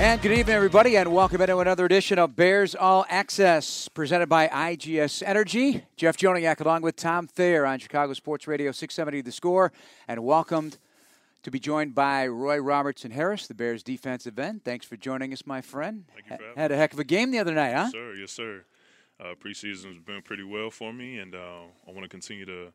And good evening, everybody, and welcome into another edition of Bears All Access, presented by IGS Energy. Jeff Joniak along with Tom Thayer on Chicago Sports Radio 670 The Score, and welcomed to be joined by Roy Robertson Harris, the Bears defensive end. Thanks for joining us, my friend. Thank you for having Had a heck of a game the other night, huh? Yes, sir. Yes, sir. Uh, preseason's been pretty well for me, and uh, I want to continue to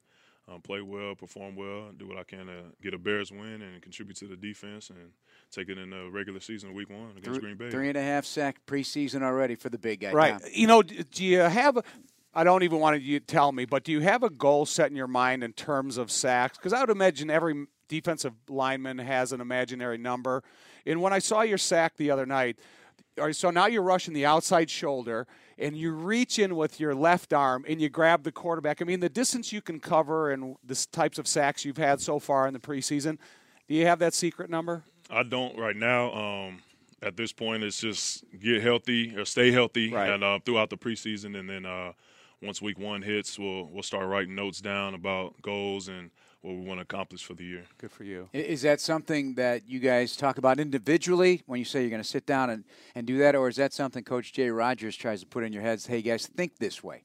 um, play well, perform well, do what I can to get a Bears win and contribute to the defense and take it in the regular season, week one against Three- Green Bay. Three and a half sack preseason already for the big guy. Right. Tom. You know, do you have? a- I don't even want you to tell me, but do you have a goal set in your mind in terms of sacks? Because I would imagine every defensive lineman has an imaginary number. And when I saw your sack the other night, so now you're rushing the outside shoulder and you reach in with your left arm and you grab the quarterback. I mean, the distance you can cover and the types of sacks you've had so far in the preseason. Do you have that secret number? I don't right now. Um, at this point, it's just get healthy or stay healthy, Right. and uh, throughout the preseason, and then uh, once week one hits, we'll we'll start writing notes down about goals and what we want to accomplish for the year. Good for you. Is that something that you guys talk about individually when you say you're going to sit down and, and do that, or is that something Coach Jay Rodgers tries to put in your heads? Hey, guys, think this way.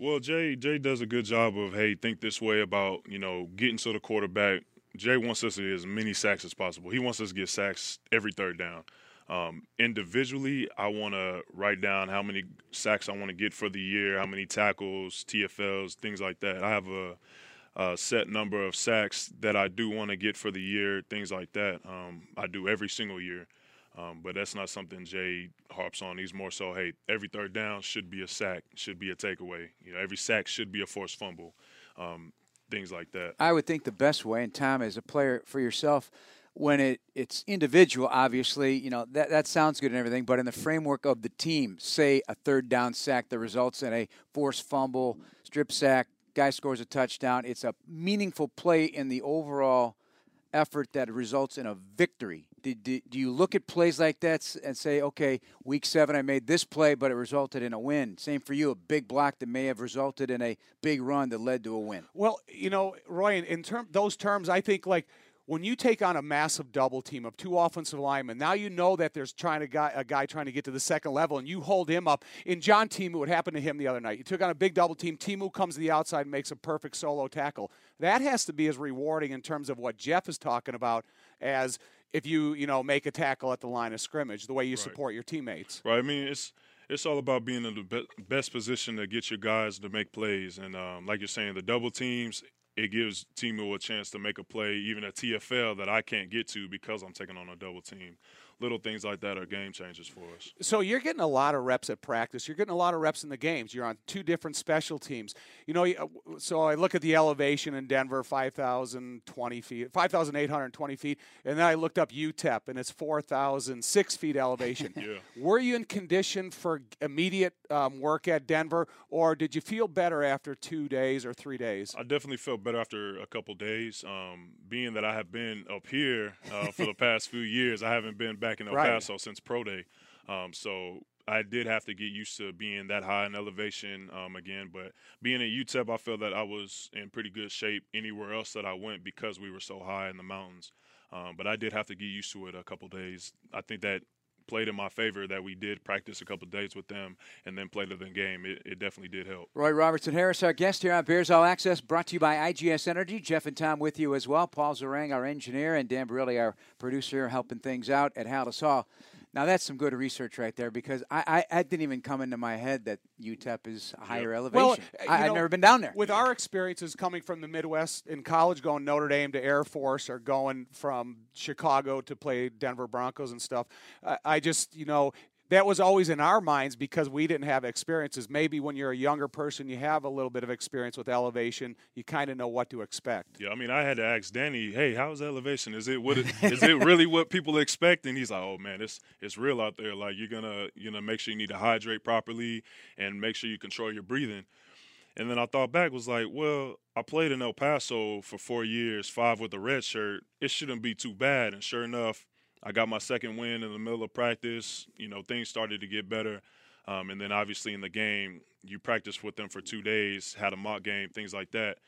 Well, Jay Jay does a good job of hey, think this way about you know getting to the quarterback. Jay wants us to get as many sacks as possible. He wants us to get sacks every third down. Um, individually, I want to write down how many sacks I want to get for the year, how many tackles, TFLs, things like that. I have a, a set number of sacks that I do want to get for the year, things like that. Um, I do every single year. Um, but that's not something Jay harps on. He's more so, hey, every third down should be a sack, should be a takeaway. You know, every sack should be a forced fumble, um, things like that. I would think the best way, and Tom, as a player for yourself, when it, it's individual, obviously, you know, that, that sounds good and everything, but in the framework of the team, say a third down sack that results in a forced fumble, strip sack, guy scores a touchdown, it's a meaningful play in the overall effort that results in a victory. Do, do, do you look at plays like that and say, okay, week seven, I made this play, but it resulted in a win? Same for you, a big block that may have resulted in a big run that led to a win. Well, you know, Roy, in, term, those terms, I think like when you take on a massive double team of two offensive linemen, now you know that there's trying to guy, a guy trying to get to the second level, and you hold him up. In John Timu, what happened to him the other night? You took on a big double team. Timu comes to the outside and makes a perfect solo tackle. That has to be as rewarding in terms of what Jeff is talking about as if you you know make a tackle at the line of scrimmage, the way you support your teammates. Right. I mean, it's it's all about being in the be- best position to get your guys to make plays. And um, like you're saying, the double teams, it gives Timu a chance to make a play, even a TFL that I can't get to because I'm taking on a double team. Little things like that are game changers for us. So you're getting a lot of reps at practice. You're getting a lot of reps in the games. You're on two different special teams. You know, so I look at the elevation in Denver, 5,020 feet, 5,820 feet, and then I looked up UTEP, and it's 4,006 feet elevation. Yeah. Were you in condition for immediate um, work at Denver, or did you feel better after two days or three days? I definitely felt better after a couple days. Um, being that I have been up here uh, for the past few years, I haven't been back in El Right. Paso since pro day. Um, so I did have to get used to being that high in elevation um, again. But being at UTEP, I felt that I was in pretty good shape anywhere else that I went because we were so high in the mountains. Um, but I did have to get used to it a couple days. I think that played in my favor that we did practice a couple days with them and then played the game. It, it definitely did help. Roy Robertson Harris, our guest here on Bears All Access, brought to you by IGS Energy. Jeff and Tom with you as well. Paul Zarang, our engineer, and Dan Barilli, our producer, helping things out at Halas Hall. Now that's some good research right there because I, I, I didn't even come into my head that UTEP is a higher elevation. Well, uh, I, know, never been down there. With our experiences coming from the Midwest in college, going Notre Dame to Air Force, or going from Chicago to play Denver Broncos and stuff, I, I just you know that was always in our minds because we didn't have experiences. Maybe when you're a younger person, you have a little bit of experience with elevation. You kind of know what to expect. Yeah, I mean, I had to ask Danny, "Hey, how's elevation? Is it? It, is it really what people expect?" And he's like, "Oh man, it's it's real out there. Like you're gonna you know make sure you need to hydrate properly and make sure you control your breathing." And then I thought back, was like, well, I played in El Paso for four years, five with a red shirt. It shouldn't be too bad. And sure enough, I got my second win in the middle of practice. You know, things started to get better. Um, and then obviously in the game, you practice with them for two days, had a mock game, things like that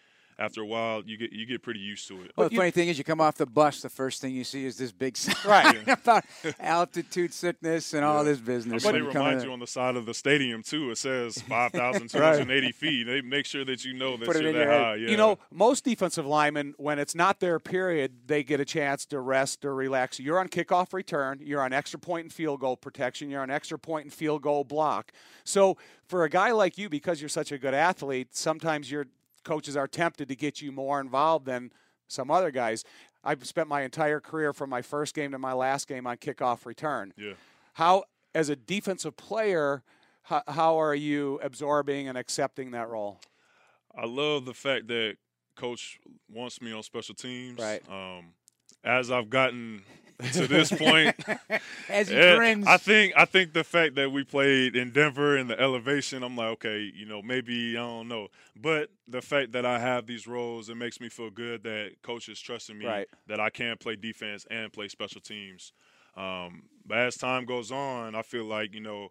after a while, you get you get pretty used to it. Well, the funny thing is, you come off the bus, the first thing you see is this big sign right. about altitude sickness and yeah. all this business. But it reminds you on the side of the stadium too. It says five thousand two hundred eighty feet. They make sure that you know that Put you're that high. Yeah. You know, most defensive linemen, when it's not their period, they get a chance to rest or relax. You're on kickoff return. You're on extra point and field goal protection. You're on extra point and field goal block. So for a guy like you, because you're such a good athlete, sometimes you're coaches are tempted to get you more involved than some other guys. I've spent my entire career from my first game to my last game on kickoff return. Yeah. How, as a defensive player, how, how are you absorbing and accepting that role? I love the fact that coach wants me on special teams. Right. Um, as I've gotten to this point. As he grins. I think I think the fact that we played in Denver in the elevation, I'm like, okay, you know, maybe I don't know, but the fact that I have these roles, it makes me feel good that coach is trusting me right. that I can play defense and play special teams. Um, but as time goes on, I feel like you know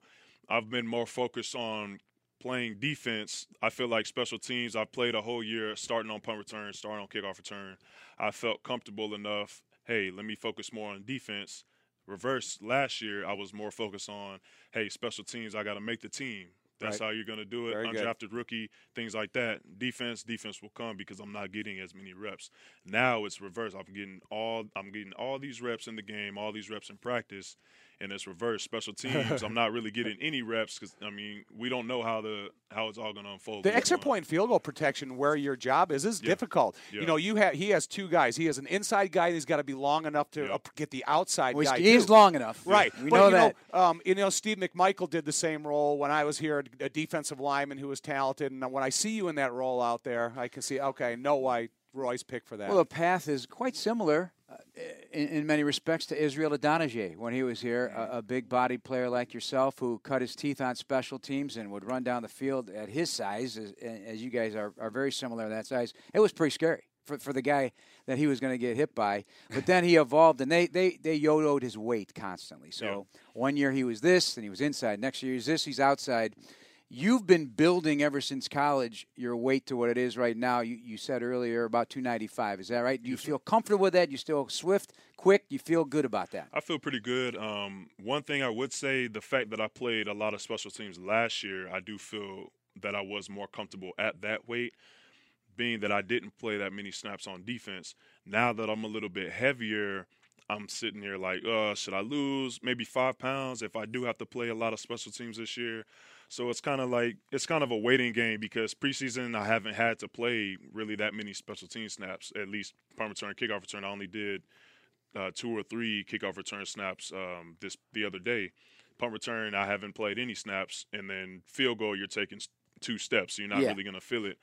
I've been more focused on playing defense. I feel like special teams. I played a whole year starting on punt return, starting on kickoff return. I felt comfortable enough hey, let me focus more on defense. Reverse last year, I was more focused on, hey, special teams, I got to make the team. That's right. how you're going to do it. Very Undrafted good. rookie, things like that. Defense, defense will come because I'm not getting as many reps. Now it's reverse. I'm getting all I'm getting all these reps in the game, all these reps in practice, and it's reverse special teams. I'm not really getting any reps because I mean we don't know how the how it's all going to unfold. The extra point field goal protection, where your job is, is yeah. difficult. Yeah. You know, you have he has two guys. He has an inside guy. He's got to be long enough to yeah. get the outside well, guy. He's too. long enough, right? We but, know you that. Know, um, you know, Steve McMichael did the same role when I was here, a defensive lineman who was talented. And when I see you in that role out there, I can see, okay, know why Roy's picked for that. Well, the path is quite similar Uh, in, in, many respects to Israel Idonije when he was here, a, a big body player like yourself who cut his teeth on special teams and would run down the field at his size, as, as you guys are, are very similar in that size. It was pretty scary. For, for the guy that he was going to get hit by, but then he evolved and they they they yo-yoed his weight constantly. So Yeah. one year he was this, and he was inside. Next year he's this, he's outside you've been building ever since college your weight to what it is right now. You, you said earlier about 295. Is that right? Do you feel comfortable with that? You still swift, quick? You feel good about that? I feel pretty good. Um, one thing I would say, the fact that I played a lot of special teams last year, I do feel that I was more comfortable at that weight. Being that I didn't play that many snaps on defense, now that I'm a little bit heavier, I'm sitting here like, uh, should I lose maybe five pounds if I do have to play a lot of special teams this year? So it's kind of like it's kind of a waiting game because preseason I haven't had to play really that many special team snaps. At least punt return, kickoff return, I only did uh, two or three kickoff return snaps um, this the other day. Punt return, I haven't played any snaps, and then field goal, you're taking two steps, so you're not Yeah. really going to feel it.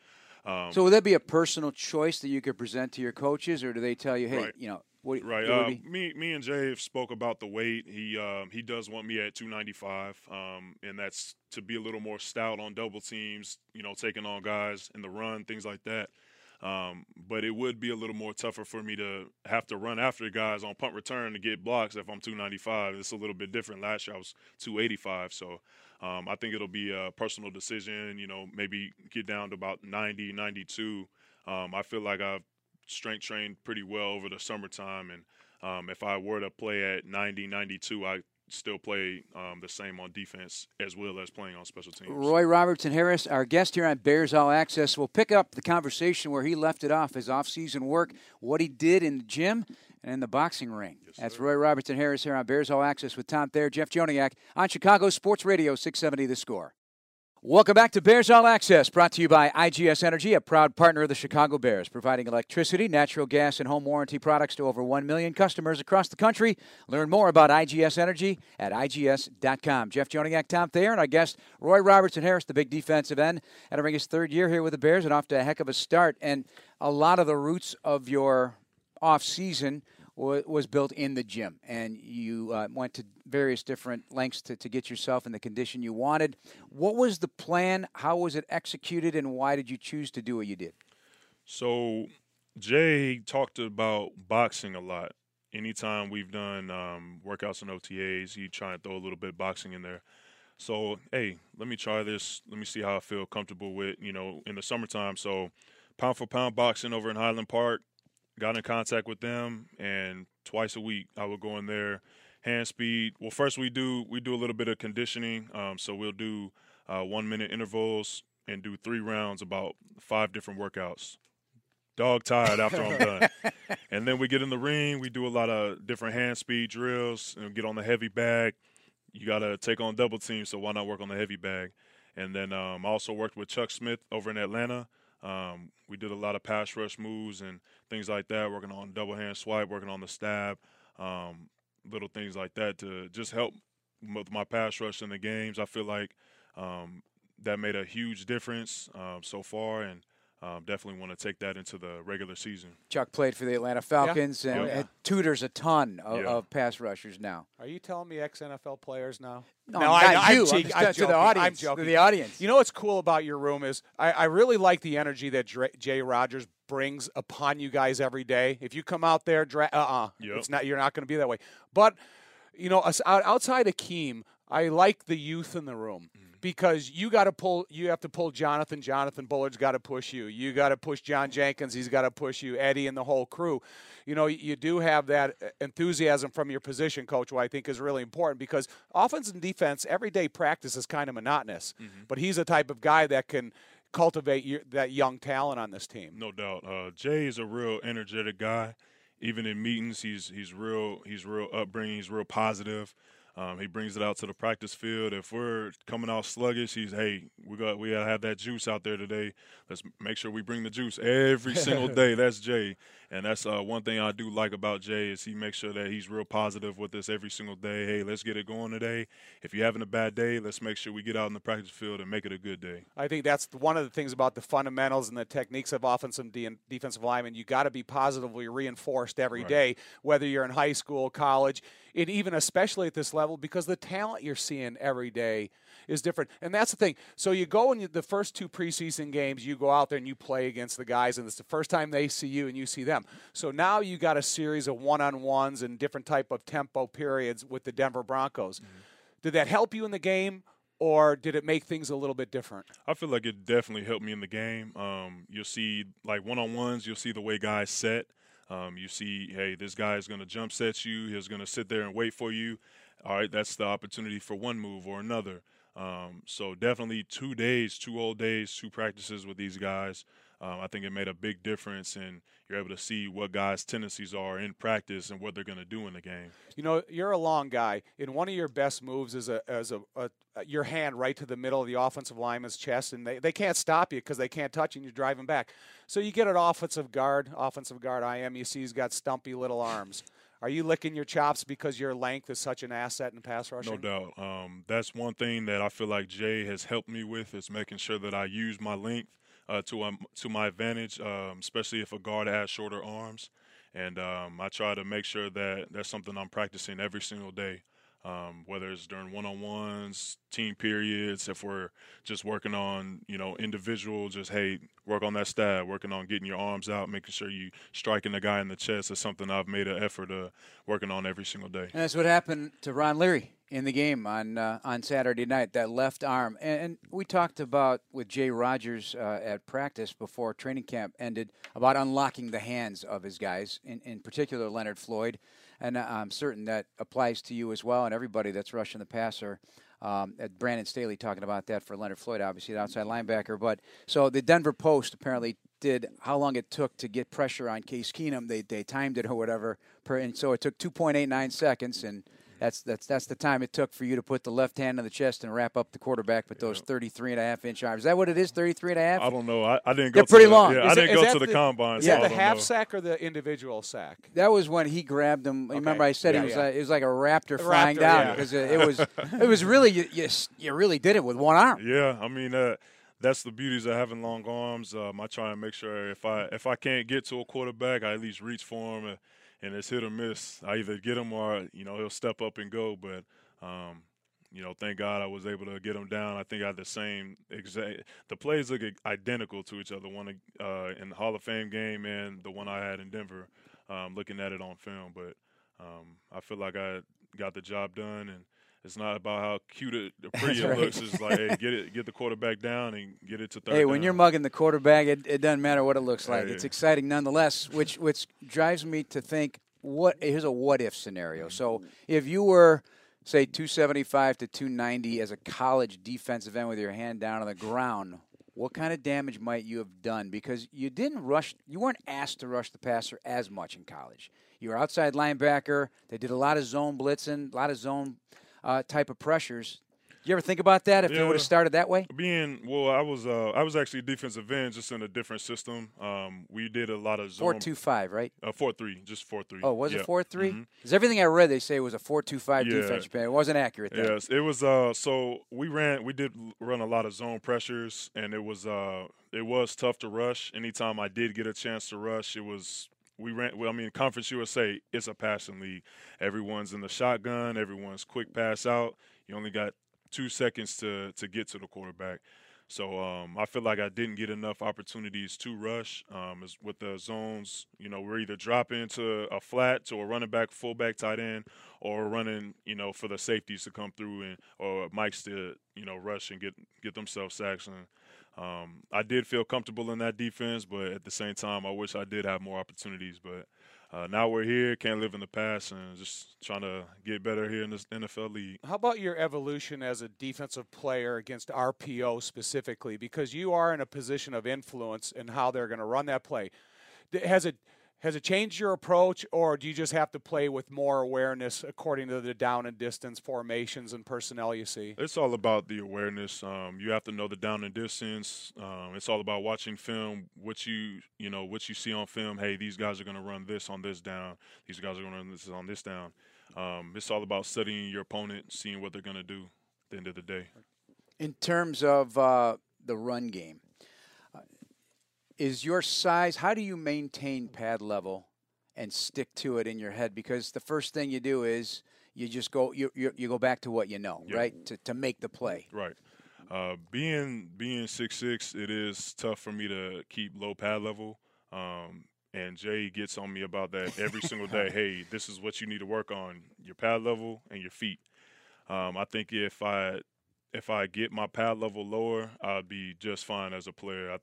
Um, So would that be a personal choice that you could present to your coaches, or do they tell you, hey, Right. you know, what, Right. what Uh, me, me and Jay have spoke about the weight. He, um, he does want me at 295, um, and that's to be a little more stout on double teams. You know, taking on guys in the run, things like that. Um, but it would be a little more tougher for me to have to run after guys on punt return to get blocks if I'm 295. It's a little bit different. Last year I was 285, so um, I think it'll be a personal decision. You know, maybe get down to about 90, 92. Um, I feel like I've strength trained pretty well over the summertime, and um, if I were to play at 90, 92, I still play um, the same on defense as well as playing on special teams. Roy Robertson Harris, our guest here on Bears All Access, will pick up the conversation where he left it off his off-season work, what he did in the gym and in the boxing ring. Yes, That's. Roy Robertson Harris here on Bears All Access with Tom Thayer, Jeff Joniak on Chicago Sports Radio 670 The Score. Welcome back to Bears All Access, brought to you by IGS Energy, a proud partner of the Chicago Bears, providing electricity, natural gas, and home warranty products to over 1 million customers across the country. Learn more about IGS Energy at IGS.com. Jeff Joniak, Tom Thayer, and our guest, Roy Robertson Harris, the big defensive end, entering his third year here with the Bears and off to a heck of a start. And a lot of the roots of your off season was built in the gym, and you uh, went to various different lengths to, to get yourself in the condition you wanted. What was the plan? How was it executed, and why did you choose to do what you did? So, Jay talked about boxing a lot. Anytime we've done um, workouts and OTAs, he try and throw a little bit of boxing in there. So, hey, let me try this. Let me see how I feel comfortable with, you know, in the summertime. So, pound for pound boxing over in Highland Park, got in contact with them, and twice a week I would go in there, hand speed. Well, first we do we do a little bit of conditioning. Um, so we'll do uh, one minute intervals and do three rounds, about five different workouts. Dog tired after I'm done, and then we get in the ring. We do a lot of different hand speed drills and get on the heavy bag. You got to take on double teams, so why not work on the heavy bag? And then um, I also worked with Chuck Smith over in Atlanta. Um, we did a lot of pass rush moves and things like that, working on double hand swipe, working on the stab, um, little things like that to just help with my pass rush in the games. I feel like um, that made a huge difference um, so far, and um, definitely want to take that into the regular season. Chuck played for the Atlanta Falcons yeah. and, yeah. and, tutors a ton of, yeah. of, pass rushers now. Are you telling me ex NFL players now? No, no I, I, you. I'm, I'm, I'm to the audience. I'm joking. To the audience. You know what's cool about your room is I, I really like the energy that Dre, Jay Rodgers brings upon you guys every day. If you come out there, dra- uh-uh, yep. it's not. You're not going to be that way. But you know, outside of Keem, I like the youth in the room. Mm because you got to pull you have to pull Jonathan Jonathan Bullard's got to push you. You got to push John Jenkins he's got to push you Eddie and the whole crew. You know you do have that enthusiasm from your position coach who I think is really important because offense and defense everyday practice is kind of monotonous. Mm-hmm. but he's a type of guy that can cultivate your, that young talent on this team. No doubt. Uh, Jay is a real energetic guy. Even in meetings he's he's real he's real upbringing he's real positive um, he brings it out to the practice field. If we're coming out sluggish, he's hey, we got we gotta have that juice out there today. Let's make sure we bring the juice every single day. That's Jay, and that's uh, one thing I do like about Jay is he makes sure that he's real positive with us every single day. Hey, let's get it going today. If you're having a bad day, let's make sure we get out in the practice field and make it a good day. I think that's one of the things about the fundamentals and the techniques of offensive and defensive linemen. You got to be positively reinforced every right. day, whether you're in high school, college and even especially at this level because the talent you're seeing every day is different. And that's the thing. So you go in the first two preseason games, you go out there and you play against the guys, and it's the first time they see you and you see them. So now you got a series of one-on-ones and different type of tempo periods with the Denver Broncos. Mm-hmm. Did that help you in the game? or did it make things a little bit different? I feel like it definitely helped me in the game. Um, you'll see, like one on ones, you'll see the way guys set. Um, you see, hey, this guy is going to jump set you. He's going to sit there and wait for you. All right, that's the opportunity for one move or another. Um, so definitely two days, two old days, two practices with these guys. Um, I think it made a big difference, and you're able to see what guys' tendencies are in practice and what they're going to do in the game. You know, you're a long guy, and one of your best moves is a, as a, a your hand right to the middle of the offensive lineman's chest, and they, they can't stop you because they can't touch you, and you're driving back. So you get an offensive guard, offensive guard IM. You see he's got stumpy little arms. Are you licking your chops because your length is such an asset in pass rushing? No doubt. Um, that's one thing that I feel like Jay has helped me with is making sure that I use my length uh, to um, to my advantage, um, especially if a guard has shorter arms. And um, I try to make sure that that's something I'm practicing every single day um, whether it's during one-on-ones, team periods, if we're just working on, you know, individual, just hey, work on that stab, working on getting your arms out, making sure you striking the guy in the chest is something I've made an effort of working on every single day. And that's what happened to Ron Leary in the game on uh, on Saturday night. That left arm, and, we talked about with Jay Rodgers uh, at practice before training camp ended about unlocking the hands of his guys, in, in particular Leonard Floyd and I'm certain that applies to you as well and everybody that's rushing the passer. Um, Brandon Staley talking about that for Leonard Floyd, obviously the outside linebacker. But so the Denver Post apparently did how long it took to get pressure on Case Keenum. They they timed it or whatever, per, and so it took 2.89 seconds and That's that's that's the time it took for you to put the left hand on the chest and wrap up the quarterback with those 33 and a half inch arms. Is that what it is? 33 and a half? I don't know. I, I didn't go. They're pretty to the, long. Yeah, Is I didn't is go to the, the- combine. Is so that the half know. sack or the individual sack? That was when he grabbed him. Remember, I said Yeah, it was yeah. like, it was like a raptor A flying raptor, down yeah. because it, it was it was really you, you you really did it with one arm. Yeah, I mean uh, that's the beauties of having long arms. Um, I try and make sure if I if I can't get to a quarterback, I at least reach for him, uh, and it's hit or miss. I either get him or you know he'll step up and go. But um, you know, thank God I was able to get him down. I think I had the same exact. The plays look identical to each other. One uh, in the Hall of Fame game and the one I had in Denver. Um, looking at it on film, but um, I feel like I got the job done and. It's not about how cute it, or pretty it looks. It's like, hey, get it, get the quarterback down and get it to third. Hey, when down. you're mugging the quarterback, it, it doesn't matter what it looks like. Hey. It's exciting nonetheless, which which drives me to think what here's a what if scenario. Mm-hmm. So if you were say 275 to 290 as a college defensive end with your hand down on the ground, what kind of damage might you have done? Because you didn't rush, you weren't asked to rush the passer as much in college. You were outside linebacker. They did a lot of zone blitzing, a lot of zone uh, type of pressures. You ever think about that if it Yeah. would have started that way? being well, I was uh, I was actually defensive end, just in a different system. Um, we did a lot of zone Four two five, right? uh, four three, just four three. Oh, was yeah. it four three? Mhm. Everything I read, they say it was a four two five Yeah. defense. It wasn't accurate. Then. Yes, it was. Uh, so we ran, we did run a lot of zone pressures, and it was, uh, it was tough to rush. Anytime I did get a chance to rush, it was. We ran. Well, I mean, Conference USA, it's a passing league. Everyone's in the shotgun. Everyone's quick pass out. You only got two seconds to to get to the quarterback. So um, I feel like I didn't get enough opportunities to rush. Um, with the zones, you know, we're either dropping to a flat to a running back, fullback, tight end, or running, you know, for the safeties to come through and or Mike's to, you know, rush and get get themselves sacks. And um, I did feel comfortable in that defense, but at the same time, I wish I did have more opportunities. But uh, now we're here, can't live in the past, and just trying to get better here in this NFL league. How about your evolution as a defensive player against RPO specifically? Because you are in a position of influence in how they're going to run that play. Has it has it changed your approach, or do you just have to play with more awareness according to the down and distance formations and personnel you see? It's all about the awareness. Um, you have to know the down and distance. Um, it's all about watching film. What you you know what you see on film. Hey, these guys are going to run this on this down. These guys are going to run this on this down. Um, it's all about studying your opponent, seeing what they're going to do. At the end of the day, In terms of uh, the run game, is your size? How do you maintain pad level and stick to it in your head? Because the first thing you do is you just go you you, you go back to what you know, Yeah. right? To to make the play. right? Uh, being being six six, it is tough for me to keep low pad level. Um, and Jay gets on me about that every single day. Hey, this is what you need to work on: your pad level and your feet. Um, I think if I if I get my pad level lower, I'd be just fine as a player. I,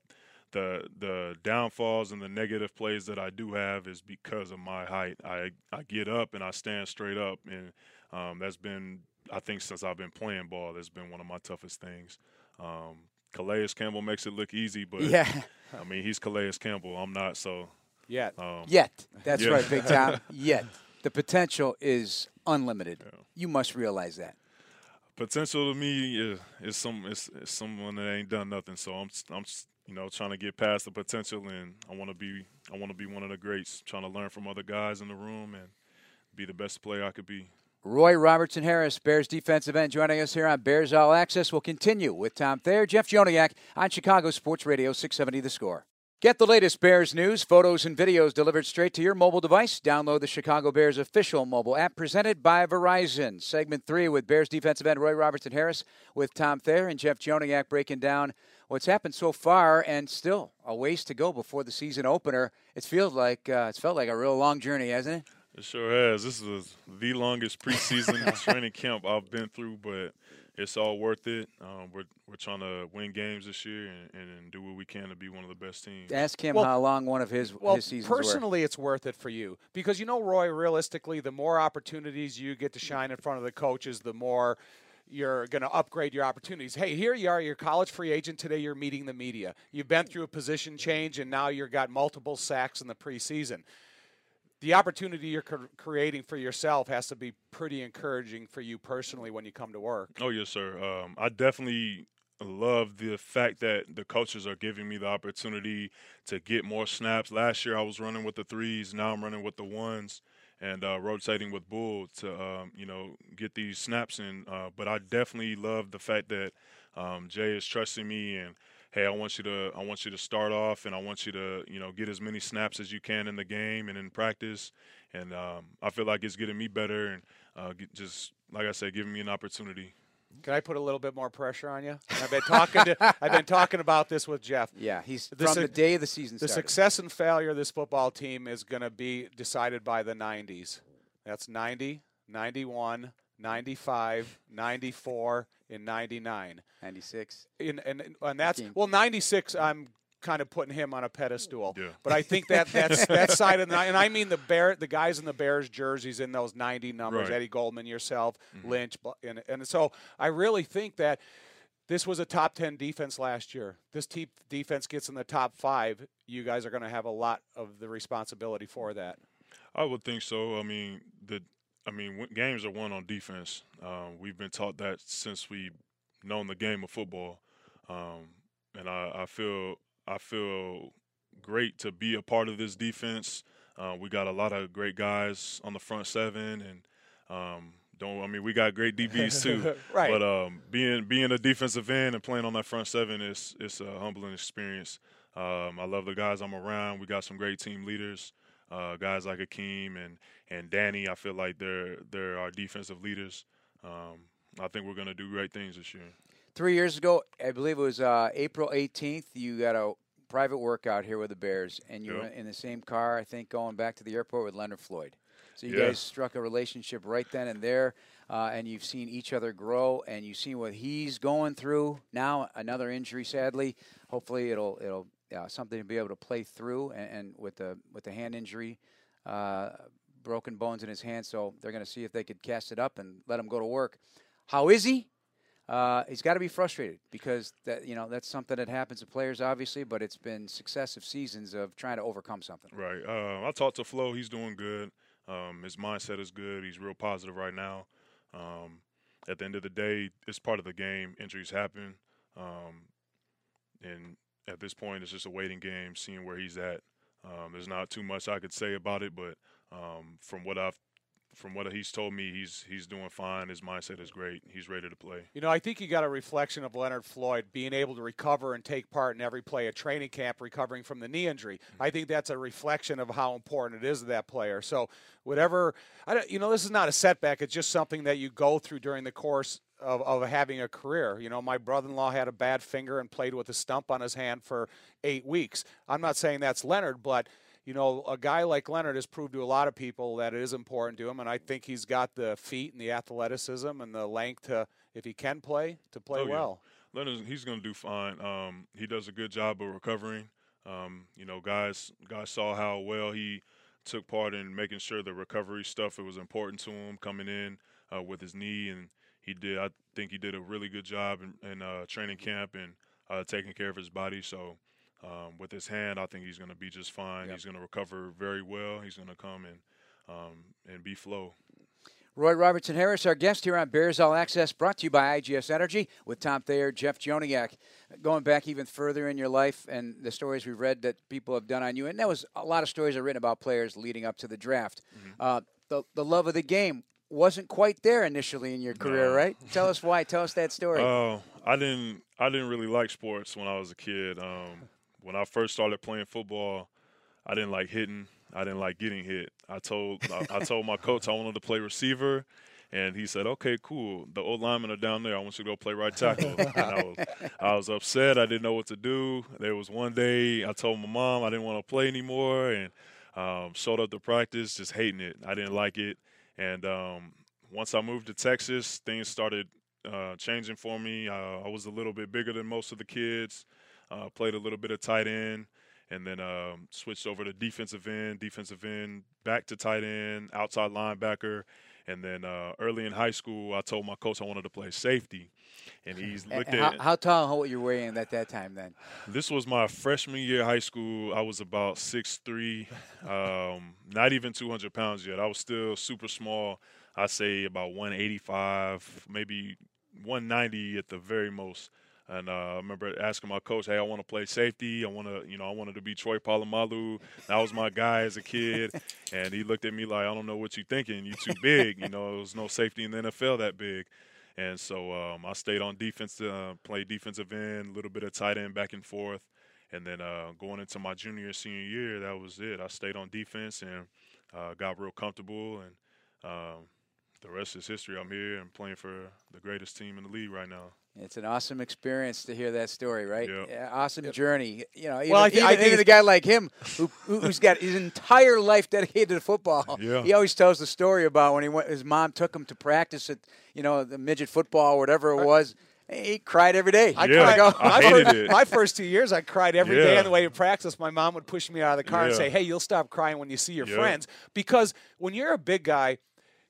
the the downfalls and the negative plays that I do have is because of my height. I I get up and I stand straight up, and um, that's been I think since I've been playing ball, that's been one of my toughest things. Um, Calais Campbell makes it look easy, but Yeah. I mean he's Calais Campbell. I'm not, so Yeah. um, Yet. That's Yeah. right, Big Tom. Yet. The potential is unlimited. You must realize that. potential to me is, is some is, is someone that ain't done nothing. So I'm I'm you know trying to get past the potential, and I want to be I want to be one of the greats. Trying to learn from other guys in the room and be the best player I could be. Roy Robertson Harris, Bears defensive end, joining us here on Bears All Access. We'll continue with Tom Thayer, Jeff Joniak on Chicago Sports Radio 670 The Score. Get the latest Bears news, photos, and videos delivered straight to your mobile device. Download the Chicago Bears official mobile app presented by Verizon. Segment three with Bears defensive end Roy Robertson Harris with Tom Thayer and Jeff Joniak breaking down what's happened so far and still a ways to go before the season opener. It feels like uh, it's felt like a real long journey, hasn't it? It sure has. This is the longest preseason training camp I've been through, but it's all worth it. Um, we're we're trying to win games this year and, and do what we can to be one of the best teams. Ask him Well- how long one of his Well, his seasons were. personally, it's worth it for you because you know, Roy. Realistically, the more opportunities you get to shine in front of the coaches, the more you're going to upgrade your opportunities. Hey, here you are, you're college free agent today. You're meeting the media. You've been through a position change, and now you've got multiple sacks in the preseason. the opportunity you're creating for yourself has to be pretty encouraging for you personally when you come to work. Oh yes, sir. Um, I definitely love the fact that the coaches are giving me the opportunity to get more snaps. Last year I was running with the threes. Now I'm running with the ones and uh, rotating with Bull to um, you know get these snaps in. Uh, but I definitely love the fact that um, Jay is trusting me and hey, I want you to I want you to start off and I want you to you know get as many snaps as you can in the game and in practice. And um, I feel like it's getting me better and uh, just like I said, giving me an opportunity. Can I put a little bit more pressure on you? I've been talking to, I've been talking about this with Jeff. Yeah, he's The from su- the day of the season The started. success and failure of this football team is going to be decided by the 90s. That's 90, 91, 95, 94, and 99. 96. In, and, and that's, well, 96, I'm kind of putting him on a pedestal. Yeah. But I think that that's that side of the and I mean the bear the guys in the Bears jerseys in those 90 numbers, Right. Eddie Goldman, yourself, Lynch, and and so I really think that this was a top 10 defense last year. This te- defense gets in the top 5, you guys are going to have a lot of the responsibility for that. I would think so. I mean, the I mean, games are won on defense. Um, we've been taught that since we've known the game of football, um, and I, I feel I feel great to be a part of this defense. Uh, we got a lot of great guys on the front seven, and um, don't I mean we got great DBs too. Right. But um, being being a defensive end and playing on that front seven is it's a humbling experience. Um, I love the guys I'm around. We got some great team leaders, uh, guys like Akeem and and Danny. I feel like they're they're our defensive leaders. Um, I think we're gonna do great things this year. Three years ago, I believe it was uh, April 18th, you got a private workout here with the Bears, and you Yeah. were in the same car, I think, going back to the airport with Leonard Floyd. So you Yeah. guys struck a relationship right then and there, uh, and you've seen each other grow, and you've seen what he's going through now. Another injury, sadly. Hopefully, it'll it'll uh, something to be able to play through, and, and with the with the hand injury, uh, broken bones in his hand. So they're going to see if they could cast it up and let him go to work. How is he? Uh, he's got to be frustrated because that you know that's something that happens to players, obviously. But it's been successive seasons of trying to overcome something. Right. Uh, I talked to Flo. He's doing good. Um, his mindset is good. He's real positive right now. Um, at the end of the day, it's part of the game. Injuries happen, um, and at this point, it's just a waiting game, seeing where he's at. Um, there's not too much I could say about it, but um, from what I've from what he's told me, he's he's doing fine. His mindset is great. He's ready to play. You know, I think you got a reflection of Leonard Floyd being able to recover and take part in every play at training camp, recovering from the knee injury. Mm-hmm. I think that's a reflection of how important it is to that player. So, whatever, I don't, you know, this is not a setback. It's just something that you go through during the course of, of having a career. You know, my brother-in-law had a bad finger and played with a stump on his hand for eight weeks. I'm not saying that's Leonard, but you know, a guy like Leonard has proved to a lot of people that it is important to him, and I think he's got the feet and the athleticism and the length to, if he can play, to play Oh, yeah. well. Leonard, he's going to do fine. Um, he does a good job of recovering. Um, you know, guys, guys saw how well he took part in making sure the recovery stuff it was important to him coming in uh, with his knee, and he did. I think he did a really good job in, in uh, training camp and uh, taking care of his body. So. Um, with his hand, I think he's going to be just fine. Yep. He's going to recover very well. He's going to come and um, and be flow. Roy Robertson Harris, our guest here on Bears All Access, brought to you by IGS Energy with Tom Thayer, Jeff Joniak. Going back even further in your life and the stories we've read that people have done on you, and there was a lot of stories I've written about players leading up to the draft. Uh, the, the love of the game wasn't quite there initially in your career, No. right? Tell us why. Tell us that story. Oh, I didn't. I didn't really like sports when I was a kid. Um, when I first started playing football, I didn't like hitting. I didn't like getting hit. I told I, I told my coach I wanted to play receiver, and he said, "Okay, cool. The old linemen are down there. I want you to go play right tackle." and I was, I was upset. I didn't know what to do. There was one day I told my mom I didn't want to play anymore, and um, showed up to practice just hating it. I didn't like it, and um, once I moved to Texas, things started uh, changing for me. Uh, I was a little bit bigger than most of the kids. Uh, played a little bit of tight end, and then um, switched over to defensive end, defensive end, back to tight end, outside linebacker, And then uh, early in high school, I told my coach I wanted to play safety, and he's looked And at. how, how tall and what were you were weighing at that time then? This was my freshman year of high school. I was about 6'3", um, not even 200 pounds yet. I was still super small. I'd say about 185, maybe 190 at the very most. And uh, I remember asking my coach, "Hey, I want to play safety. I want to, you know, I wanted to be Troy Polamalu. That was my guy as a kid." and he looked at me like, "I don't know what you're thinking. You're too big. You know, there was no safety in the NFL that big." And so um, I stayed on defense, uh, played defensive end, a little bit of tight end back and forth. And then uh, going into my junior senior year, that was it. I stayed on defense and uh, got real comfortable. And um, the rest is history. I'm here and playing for the greatest team in the league right now. It's an awesome experience to hear that story, right? Yep. Yeah, awesome journey. You know, even, Well, I thi- even, I think even a guy like him who, who- who's got his entire life dedicated to football. Yeah. He always tells the story about when he went, his mom took him to practice at, you know, the midget football or whatever it was. He cried every day. I Yeah, cried. I oh, my, hated first, it. my first two years, I cried every day Yeah. on the way to practice. My mom would push me out of the car and say, "Hey, you'll stop crying when you see your Yeah. friends." Because when you're a big guy,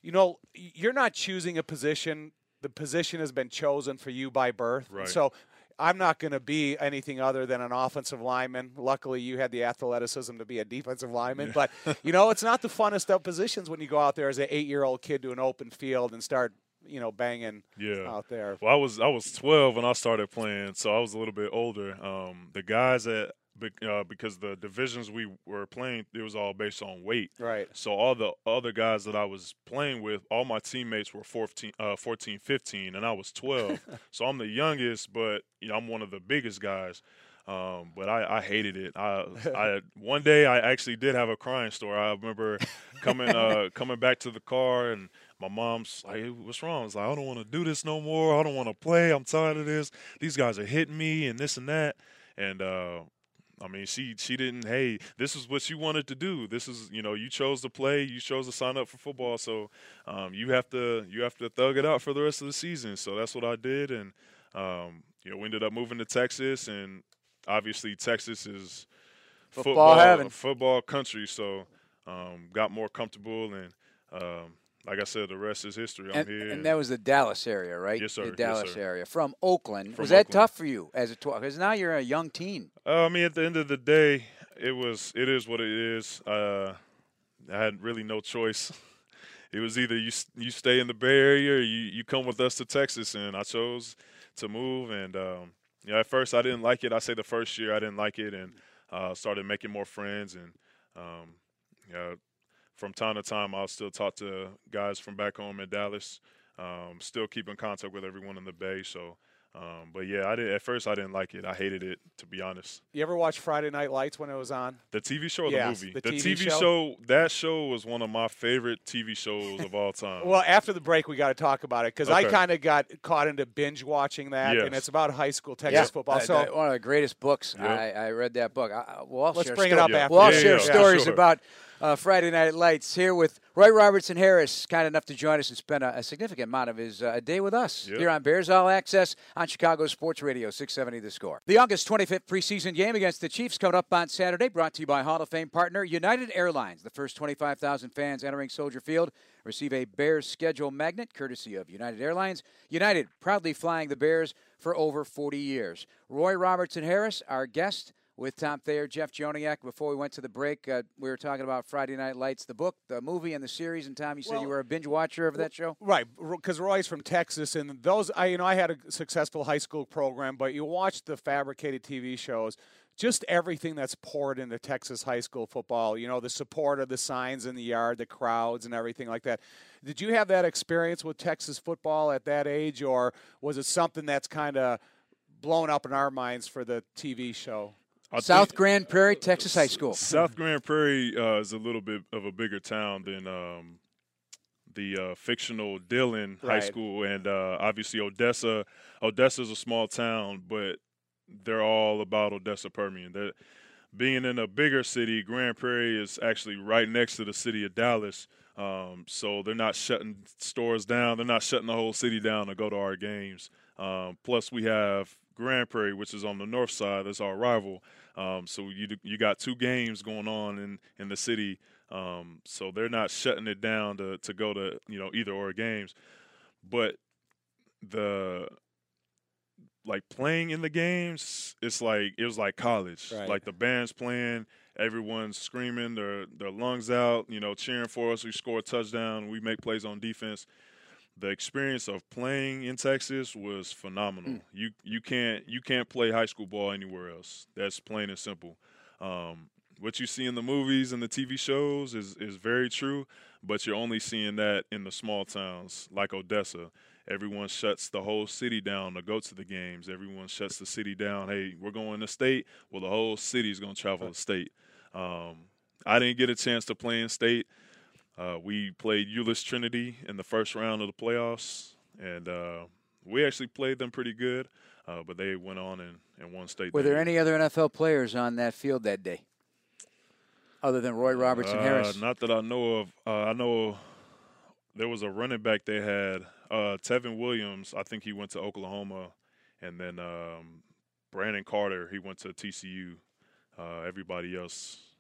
you know you're not choosing a position. The position has been chosen for you by birth. Right. So. I'm not going to be anything other than an offensive lineman. Luckily, you had the athleticism to be a defensive lineman. But you know, it's not the funnest of positions when you go out there as an eight-year-old kid to an open field and start, you know, banging Yeah. out there. Well, I was I was 12 when I started playing, so I was a little bit older. Um, the guys that uh, because the divisions we were playing, it was all based on weight. Right. So all the other guys that I was playing with, all my teammates were 14, uh, 14 15, and I was 12. so I'm the youngest, but you know I'm one of the biggest guys. Um, but I, I hated it. I, I one day I actually did have a crying story. I remember coming uh, coming back to the car and my mom's like, "Hey, "What's wrong?" I was like, "I don't want to do this no more. I don't want to play. I'm tired of this. These guys are hitting me and this and that." And uh, I mean, she she didn't. Hey, this is what you wanted to do. This is you know you chose to play. You chose to sign up for football. So um, you have to you have to thug it out for the rest of the season. So that's what I did, and um, you know we ended up moving to Texas, and obviously Texas is Football heaven. football country. So um, got more comfortable, and um, like I said, the rest is history. I'm And, here. and that was the Dallas area, right? Yes, sir. The Yes, Dallas sir. area. From Oakland. From was that Oakland. tough for you as a 12? Because now you're a young teen. Uh, I mean, at the end of the day, it was it is what it is. Uh, I had really no choice. It was either you you stay in the Bay Area or you, you come with us to Texas, and I chose to move. And um, you know, at first I didn't like it. I say the first year I didn't like it, and uh, started making more friends. And um, you know, from time to time, I'll still talk to guys from back home in Dallas. Um, still keep in contact with everyone in the Bay. So. Um, but yeah, I did. At first, I didn't like it. I hated it, to be honest. You ever watch Friday Night Lights when it was on? The TV show or Yes, the movie? the The, TV TV, show. show. That show was one of my favorite TV shows of all time. Well, after the break, we got to talk about it because I kind of got caught into binge watching that, and it's about high school Texas football. Uh, So that- one of the greatest books. Yep. I, I read that book. I, I- we'll Let's share bring it up Yeah. after. We'll all Yeah, share yeah, stories sure. about uh, Friday Night Lights here with Roy Robertson Harris, kind enough to join us and spend a, a significant amount of his uh, day with us Yep. here on Bears All Access on Chicago Sports Radio 670 The Score. The August 25th preseason game against the Chiefs coming up on Saturday, brought to you by Hall of Fame partner United Airlines. The first 25,000 fans entering Soldier Field receive a Bears schedule magnet courtesy of United Airlines. United proudly flying the Bears for over 40 years. Roy Robertson Harris, our guest with Tom Thayer, Jeff Joniak. Before we went to the break, uh, we were talking about Friday Night Lights, the book, the movie, and the series. And Tom, you said Well- you were a binge watcher of that show. Right, because Roy's from Texas, and those I you know I had a successful high school program, but you watch the fabricated TV shows, just everything that's poured into Texas high school football. You know the support of the signs in the yard, the crowds, and everything like that. Did you have that experience with Texas football at that age, or was it something that's kind of blown up in our minds for the TV show? I South Grand Prairie, Texas High School. South Grand Prairie uh, is a little bit of a bigger town than um, the uh, fictional Dillon High School, and uh, obviously Odessa. Odessa is a small town, but they're all about Odessa Permian. They're, being in a bigger city, Grand Prairie is actually right next to the city of Dallas. Um, so they're not shutting stores down. They're not shutting the whole city down to go to our games. Um, plus, we have Grand Prairie, which is on the north side. That's our rival. Um, so you you got two games going on in in the city Um, so they're not shutting it down to to go to you know either or games, but the like playing in the games, it's like it was like college. Right. Like the band's playing, everyone's screaming their their lungs out, you know, cheering for us. We score a touchdown, we make plays on defense. The experience of playing in Texas was phenomenal. You you can't you can't play high school ball anywhere else. That's plain and simple. Um, what you see in the movies and the TV shows is is very true, but you're only seeing that in the small towns like Odessa. Everyone shuts the whole city down to go to the games. Everyone shuts the city down. Hey, we're going to state. Well, the whole city's going to travel to state. Um, I didn't get a chance to play in state. Uh, we played Euless Trinity in the first round of the playoffs, and uh, we actually played them pretty good. Uh, but they went on and, and won state. Were there any other NFL players on that field that day, other than Roy Robertson Uh, Harris? Not that I know of. Uh, I know there was a running back they had, uh, Tevin Williams. I think he went to Oklahoma, and then um, Brandon Carter. He went to TCU. Uh, everybody else, I don't know.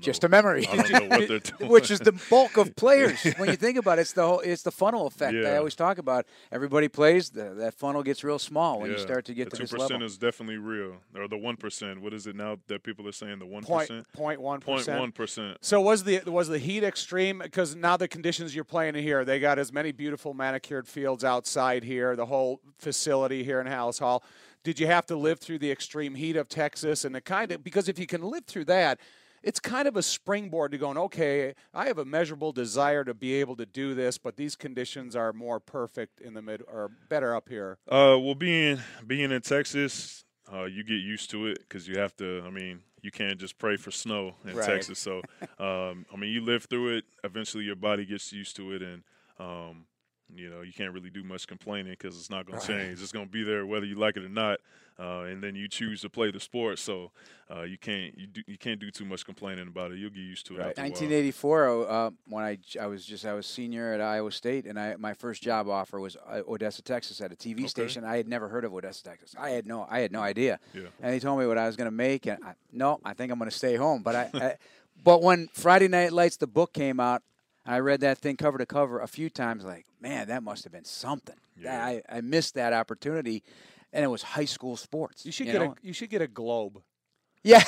Just a memory. I don't know what they're doing. Which is the bulk of players. when you think about it, it's the whole, it's the funnel effect I always talk about. Everybody plays, the, that funnel gets real small when you start to get the to this two level. percent is definitely real, or the one percent. What is it now that people are saying? The one Point, percent, point one point percent. one percent. So was the was the heat extreme? Because now the conditions you're playing in here, they got as many beautiful manicured fields outside here, the whole facility here in Halas Hall. Did you have to live through the extreme heat of Texas and the kind of because if you can live through that, it's kind of a springboard to going. Okay, I have a measurable desire to be able to do this, but these conditions are more perfect in the mid or better up here. Uh, well, being being in Texas, uh, you get used to it because you have to. I mean, you can't just pray for snow in Right. Texas. So, um, I mean, you live through it. Eventually, your body gets used to it, and um, you know you can't really do much complaining because it's not going to change. It's going to be there whether you like it or not. Uh, and then you choose to play the sport, so uh, you can't you do, you can't do too much complaining about it. You'll get used to it. while. 1984, uh, when I, I was just I was senior at Iowa State, and I my first job offer was uh, Odessa, Texas, at a TV station. I had never heard of Odessa, Texas. I had no I had no idea. Yeah. And he told me what I was going to make, and I, no, I think I'm going to stay home. But I, I, but when Friday Night Lights, the book came out, I read that thing cover to cover a few times. Like, man, that must have been something. Yeah. I, I missed that opportunity, and it was high school sports. You should you get know? a you should get a globe. yeah.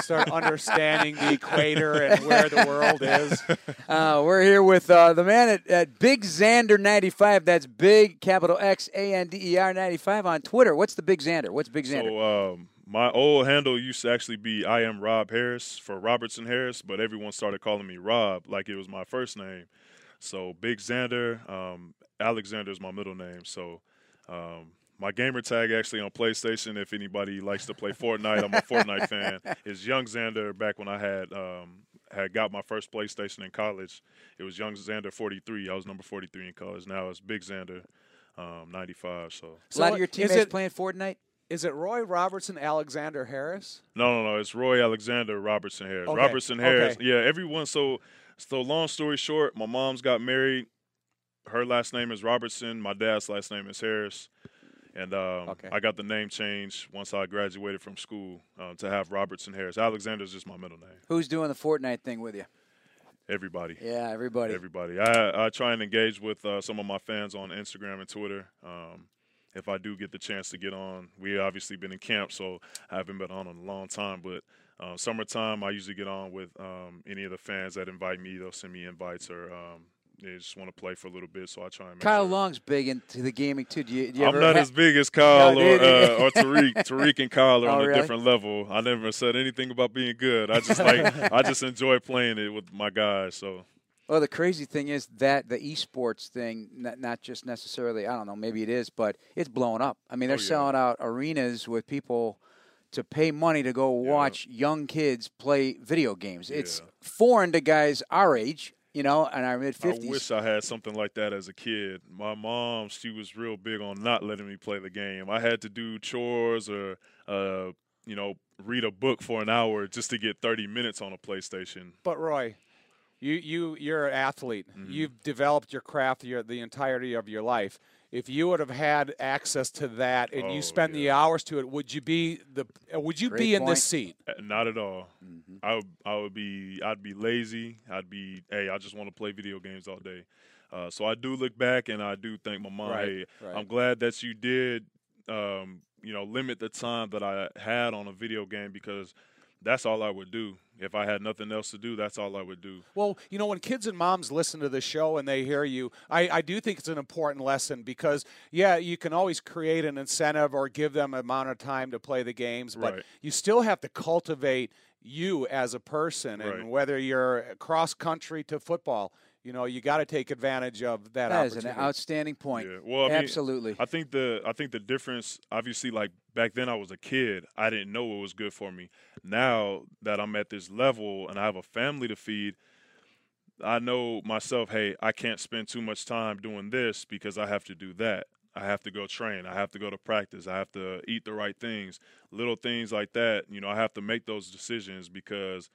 Start understanding the equator and where the world is. Uh, we're here with uh, the man at, at Big Xander 95. That's big, capital X A N D E R 95 on Twitter. What's the Big Xander? What's Big Xander? So um, my old handle used to actually be I am Rob Harris for Robertson Harris, but everyone started calling me Rob like it was my first name. So Big Xander, um, Alexander is my middle name. So um, my gamer tag actually on PlayStation, if anybody likes to play Fortnite, I'm a Fortnite fan. Is Young Xander back when I had um, had got my first PlayStation in college. It was Young Xander 43. I was number 43 in college. Now it's Big Xander um, 95. So a lot of So your is teammates it- playing Fortnite? Is it Roy Robertson, Alexander Harris? No, no, no. It's Roy Alexander Robertson Harris. Okay, Robertson Harris. okay. Yeah, everyone. So, so long story short, my mom's got married. Her last name is Robertson. My dad's last name is Harris. And um, Okay. I got the name changed once I graduated from school uh, to have Robertson Harris. Alexander's just my middle name. Who's doing the Fortnite thing with you? Everybody. Yeah, everybody. Everybody. I I try and engage with uh, some of my fans on Instagram and Twitter. Um, if I do get the chance to get on, we obviously been in camp, so I haven't been on in a long time. But uh, summertime, I usually get on with um, any of the fans that invite me. They'll send me invites, or um, they just want to play for a little bit. So I try and. Make Kyle sure. Long's big into the gaming too. Do you, do you I'm not ha- as big as Kyle No, or, uh, or Tarik. Tarik and Kyle are Oh, on a really? different level. I never said anything about being good. I just like I just enjoy playing it with my guys. So Well, the crazy thing is that the esports thing, not, not just necessarily, I don't know, maybe it is, but it's blowing up. I mean, they're Oh, yeah. selling out arenas with people to pay money to go watch young kids play video games. It's Yeah. foreign to guys our age, you know, and our mid 50s. I wish I had something like that as a kid. My mom, she was real big on not letting me play the game. I had to do chores or, uh, you know, read a book for an hour just to get 30 minutes on a PlayStation. But Roy, you you you're an athlete. Mm-hmm. You've developed your craft your the entirety of your life. If you would have had access to that and Oh, you spend the hours to it, would you be the uh, would you Great be in point. this seat? Uh, Not at all. Mm-hmm. I would, I would be I'd be lazy. I'd be hey, I just want to play video games all day. Uh, so I do look back and I do thank my mom. Right, hey, right. I'm glad that you did, um, you know, limit the time that I had on a video game because that's all I would do. If I had nothing else to do, that's all I would do. Well, you know, when kids and moms listen to the show and they hear you, I, I do think it's an important lesson because, yeah, you can always create an incentive or give them amount of time to play the games, but Right. you still have to cultivate you as a person. And Right. whether you're cross country to football, you know, you got to take advantage of that, That is opportunity. an outstanding point. Yeah. Well, I mean, Absolutely. I think the I think the difference, obviously, like back then I was a kid, I didn't know it was good for me. Now that I'm at this level and I have a family to feed, I know myself. Hey, I can't spend too much time doing this because I have to do that. I have to go train. I have to go to practice. I have to eat the right things. Little things like that. You know, I have to make those decisions because.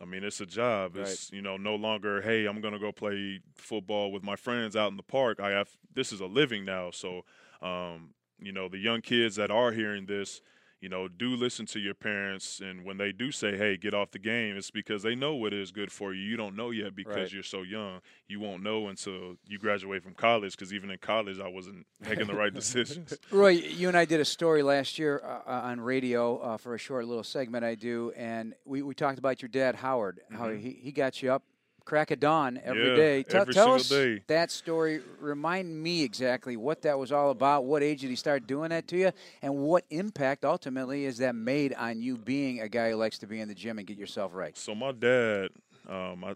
I mean, it's a job. It's you know no longer, hey, I'm gonna go play football with my friends out in the park. I have this is a living now, so um, you know the young kids that are hearing this, you know, do listen to your parents, and when they do say, hey, get off the game, it's because they know what is good for you. You don't know yet because Right. you're so young. You won't know until you graduate from college. Because even in college, I wasn't making the right decisions. Roy, you and I did a story last year uh, uh, on radio uh, for a short little segment I do, and we, we talked about your dad, Howard, how he, he got you up crack of dawn every. Yeah, day. Tell, every tell us day. that story. Remind me exactly what that was all about. What age did he start doing that to you, and what impact ultimately is that made on you being a guy who likes to be in the gym and get yourself right? So my dad, um, I,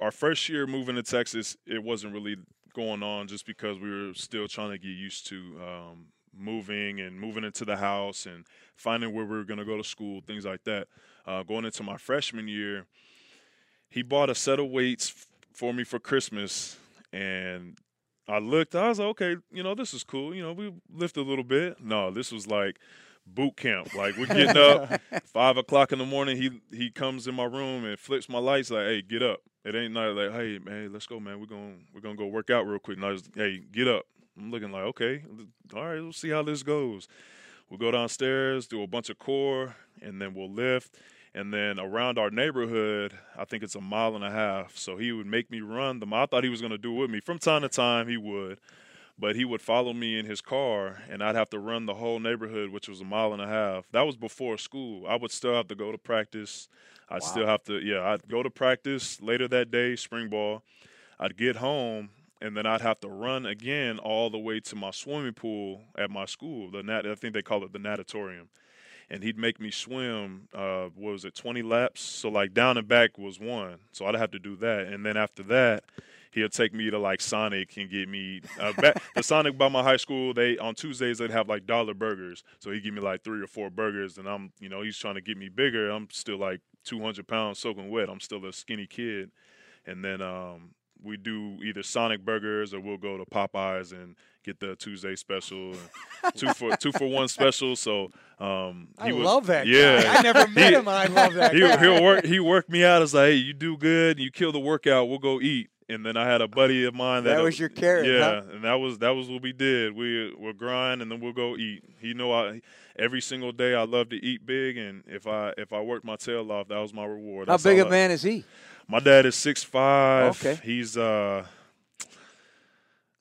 our first year moving to Texas, it wasn't really going on just because we were still trying to get used to um, moving and moving into the house and finding where we were going to go to school, things like that. Uh, going into my freshman year, he bought a set of weights f- for me for Christmas, and I looked. I was like, okay, you know, this is cool. You know, we lift a little bit. No, this was like boot camp. Like we're getting up five o'clock in the morning. He he comes in my room and flips my lights. Like, hey, get up. It ain't not like, hey man, let's go, man. We're gonna we're gonna go work out real quick. And I was, hey, get up. I'm looking like, okay, all right, we'll see how this goes. We'll go downstairs, do a bunch of core, and then we'll lift. And then around our neighborhood, I think it's a mile and a half. So he would make me run the mile. I thought he was going to do it with me. From time to time, he would. But he would follow me in his car, and I'd have to run the whole neighborhood, which was a mile and a half. That was before school. I would still have to go to practice. I'd still have to, yeah, I'd go to practice later that day, spring ball. I'd get home, and then I'd have to run again all the way to my swimming pool at my school. The nat, I think they call it the natatorium and he'd make me swim. Uh, what was it, 20 laps? So like down and back was one. So I'd have to do that, and then after that, he'll take me to like Sonic and get me uh, back. the Sonic by my high school. They on Tuesdays they'd have like dollar burgers. So he'd give me like three or four burgers, and I'm you know he's trying to get me bigger. I'm still like 200 pounds soaking wet. I'm still a skinny kid, and then um, we do either Sonic burgers or we'll go to Popeyes and get the Tuesday special, and two for two for one special. So um, I would- love that Yeah, guy. I never met He- him, I love that he, guy. he'll work. He worked me out as like, hey, you do good, you kill the workout, we'll go eat. And then I had a buddy of mine that, That was your carrot, Yeah, huh? and that was that was what we did. We we'll grind and then we'll go eat. He know I every single day I love to eat big, and if I if I worked my tail off, that was my reward. How That's big a I- man is he? My dad is six five. Okay. he's uh.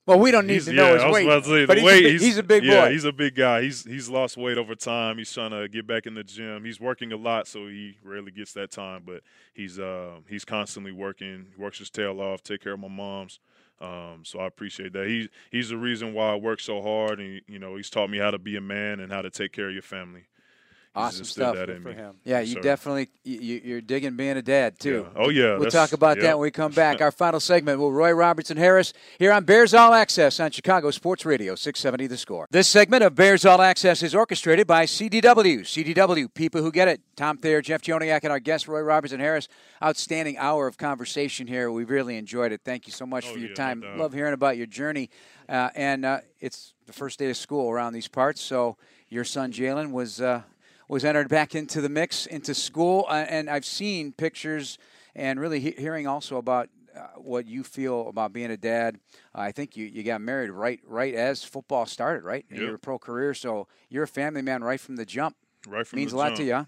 Well, we don't need He's, to know yeah, his weight, say, but he's, weight, a big, he's a big yeah, boy. he's a big guy. He's he's lost weight over time. He's trying to get back in the gym. He's working a lot, so he rarely gets that time. But he's uh, he's constantly working. He works his tail off. Take care of my mom's. Um, so I appreciate that. He he's the reason why I work so hard, and you know he's taught me how to be a man and how to take care of your family. He's Awesome stuff. That in for me. him. yeah, you sir. definitely you, you- you're digging being a dad too. Yeah. Oh yeah. We'll talk about yeah. that when we come back. Our final segment will Roy Robertson Harris here on Bears All Access on Chicago Sports Radio 670 The Score. This segment of Bears All Access is orchestrated by CDW. CDW, people who get it. Tom Thayer, Jeff Joniak, and our guest Roy Robertson Harris. Outstanding hour of conversation here. We really enjoyed it. Thank you so much Oh, for your yeah, time. doubt. Love hearing about your journey. Uh, and uh, it's the first day of school around these parts, so your son Jalen was. Uh, was entered back into the mix into school, uh, and I've seen pictures and really he- hearing also about uh, what you feel about being a dad. Uh, I think you, you got married right right as football started, right Yep. your pro career. So you're a family man right from the jump. right from the jump. Means a lot jump. to you. Huh?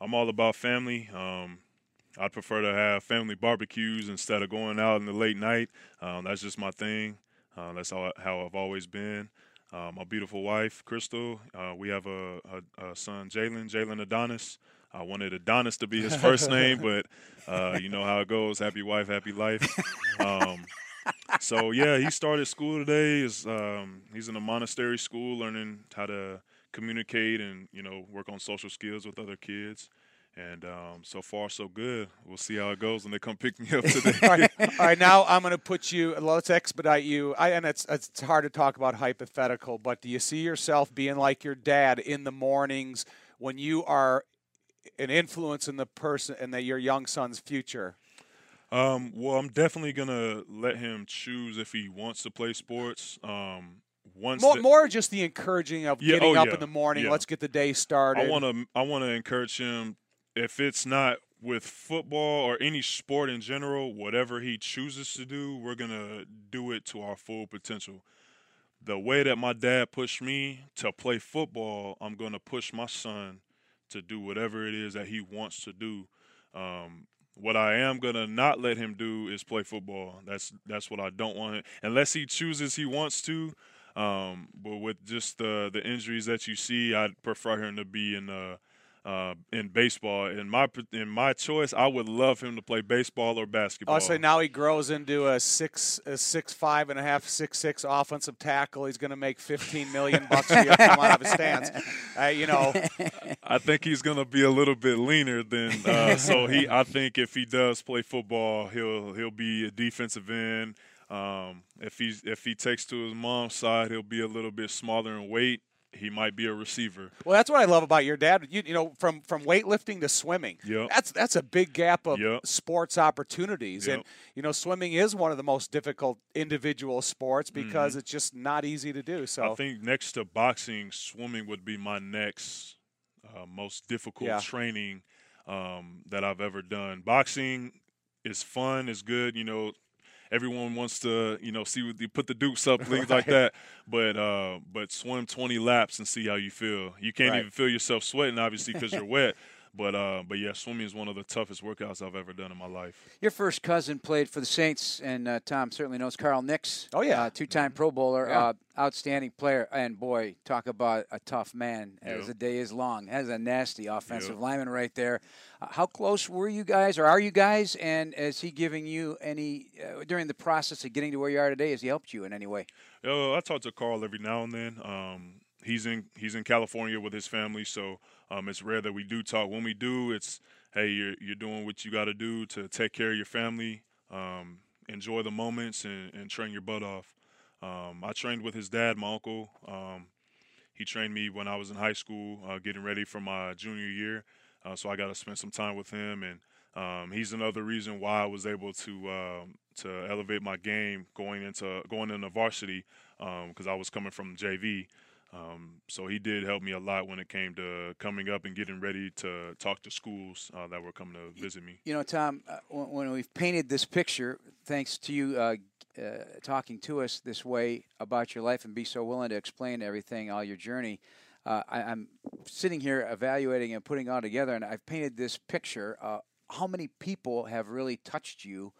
I'm all about family. Um, I'd prefer to have family barbecues instead of going out in the late night. Um, that's just my thing. Uh, that's how, how I've always been. My beautiful wife, Crystal. Uh, we have a, a, a son, Jalen, Jalen Adonis. I wanted Adonis to be his first name, but uh, you know how it goes. Happy wife, happy life. Um, so yeah, he started school today. Is um, he's in a Montessori school, learning how to communicate and you know work on social skills with other kids. And um, so far, so good. We'll see how it goes when they come pick me up today. all, right. all right, now I'm going to put you. Let's expedite you. I, and it's it's hard to talk about hypothetical, but do you see yourself being like your dad in the mornings when you are an influence in the person and that your young son's future? Um, well, I'm definitely gonna let him choose if he wants to play sports. Um, once more, the, more just the encouraging of Yeah, getting oh, up yeah, in the morning. yeah. Let's get the day started. I want to I want to encourage him if it's not with football or any sport in general, whatever he chooses to do, we're going to do it to our full potential. The way that my dad pushed me to play football, I'm going to push my son to do whatever it is that he wants to do. Um, what I am gonna not let him do is play football. That's that's what I don't want him unless he chooses he wants to. Um, but with just the the injuries that you see, I'd prefer him to be in uh, uh, in baseball. In my in my choice, I would love him to play baseball or basketball. I'll say now he grows into a six, a six five and a half, six six offensive tackle. He's going to make fifteen million bucks a year come out of his stance. Uh, you know, I think he's gonna be a little bit leaner than uh, so he. I think if he does play football, he'll he'll be a defensive end. Um, if he's if he takes to his mom's side, he'll be a little bit smaller in weight. He might be a receiver. well, that's what I love about your dad. You, you know, from from weightlifting to swimming. Yep. That's that's a big gap of Yep. sports opportunities, and you know, swimming is one of the most difficult individual sports Mm-hmm. because it's just not easy to do. So I think next to boxing, swimming would be my next uh, most difficult Yeah. training um, that I've ever done. Boxing is fun, is good. You know, everyone wants to, you know, see what you put the dukes up, things like that. But uh, but swim 20 laps and see how you feel. You can't Right. even feel yourself sweating, obviously, because you're wet. But uh, but yeah, swimming is one of the toughest workouts I've ever done in my life. Your first cousin played for the Saints, and uh, Tom certainly knows Carl Nicks. Oh, yeah. uh, two-time Pro Bowler, Yeah. uh, outstanding player, and boy, talk about a tough man as Yeah. the day is long. Has a nasty offensive Yeah. lineman right there. Uh, how close were you guys, or are you guys? And is he giving you any uh, during the process of getting to where you are today? Has he helped you in any way? Uh, I talk to Carl every now and then. Um, he's in he's in California with his family, so um, it's rare that we do talk. When we do, it's hey, you're you're doing what you got to do to take care of your family, um, enjoy the moments, and, and train your butt off. Um, I trained with his dad, my uncle. Um, he trained me when I was in high school, uh, getting ready for my junior year. Uh, so I got to spend some time with him, and um, he's another reason why I was able to um, to elevate my game going into going into varsity because I was coming from JV. Um, so he did help me a lot when it came to coming up and getting ready to talk to schools uh, that were coming to visit me. You know, Tom, uh, when, we've painted this picture, thanks to you uh, uh, talking to us this way about your life and be so willing to explain everything, all your journey, uh, I, I'm sitting here evaluating and putting all together, and I've painted this picture. Uh, how many people have really touched you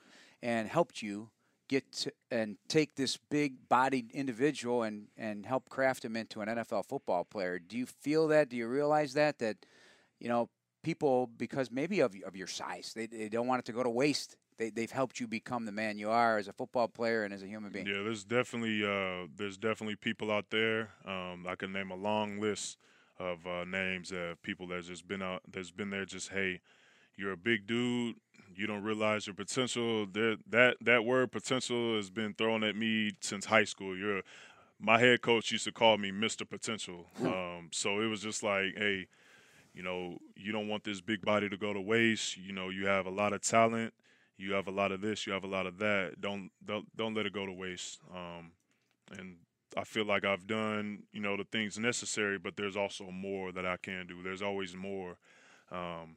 and helped you get to, and take this big-bodied individual and and help craft him into an NFL football player? Do you feel that? Do you realize that that you know people because maybe of of your size they, they don't want it to go to waste they, they've helped you become the man you are as a football player and as a human being Yeah, there's definitely uh, there's definitely people out there. Um, I can name a long list of uh, names of people that's just been out that's been there. Just hey, you're a big dude. You don't realize your potential. That that that word potential has been thrown at me since high school. You're my head coach used to call me Mr. Potential. Um, so it was just like, hey, you know, you don't want this big body to go to waste. You know, you have a lot of talent. You have a lot of this. You have a lot of that. Don't don't don't let it go to waste. Um, and I feel like I've done, you know, the things necessary, but there's also more that I can do. There's always more. Um,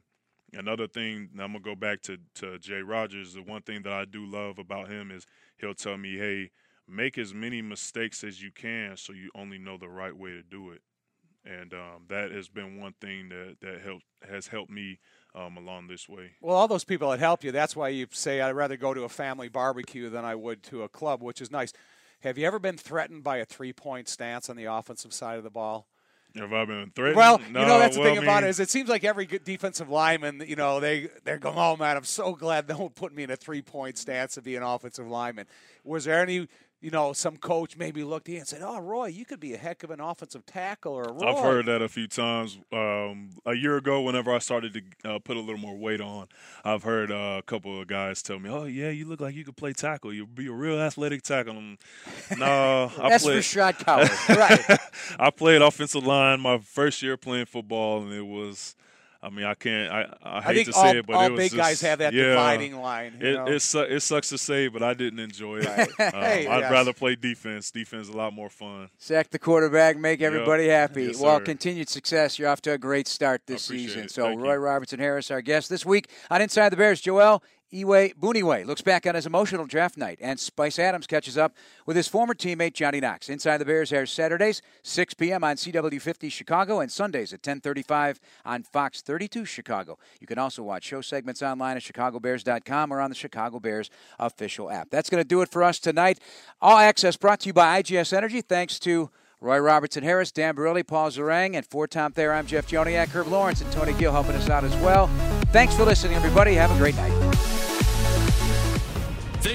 another thing, I'm gonna go back to to Jay Rodgers. The one thing that I do love about him is he'll tell me, "Hey, make as many mistakes as you can, so you only know the right way to do it." and um, that has been one thing that that helped has helped me um, along this way. Well, all those people that help you, that's why you say I'd rather go to a family barbecue than I would to a club, which is nice. Have you ever been threatened by a three point stance on the offensive side of the ball? Have I been threatened? Well, no, you know that's the well, thing I about it mean, is it seems like every good defensive lineman, you know, they they're going, oh man, I'm so glad no one put me in a three point stance to be an offensive lineman. Was there any, you know, some coach maybe looked at you and said, oh Roy, you could be a heck of an offensive tackle or a Roy. I've heard that a few times. Um, a year ago, whenever I started to uh, put a little more weight on, I've heard uh, a couple of guys tell me, "Oh yeah, you look like you could play tackle. You'd be a real athletic tackle." I'm, no, I That's for played. shot college. right. I played offensive line my first year playing football, and it was. I mean, I can't. I, I hate I to all, say it, but all it was big just, guys have that yeah, dividing line. You It, know? it, su- it sucks to say, but I didn't enjoy it. Right. Um, Hey, I'd yes. rather play defense. Defense is a lot more fun. Sack the quarterback, make everybody happy. Yes, well, sir. continued success. You're off to a great start this season. it. So, Thank Roy you. Robertson Harris, our guest this week on Inside the Bears. Joel Iyiegbuniwe looks back on his emotional draft night, and Spice Adams catches up with his former teammate Johnny Knox. Inside the Bears airs Saturdays, 6 p.m. on CW50 Chicago, and Sundays at 10:35 on Fox 32 Chicago. You can also watch show segments online at chicagobears.com or on the Chicago Bears official app. That's going to do it for us tonight. All access brought to you by IGS Energy. Thanks to Roy Robertson Harris, Dan Barilli, Paul Zarang, and for Tom Thayer, I'm Jeff Joniak, Herb Lawrence, and Tony Gill helping us out as well. Thanks for listening, everybody. Have a great night.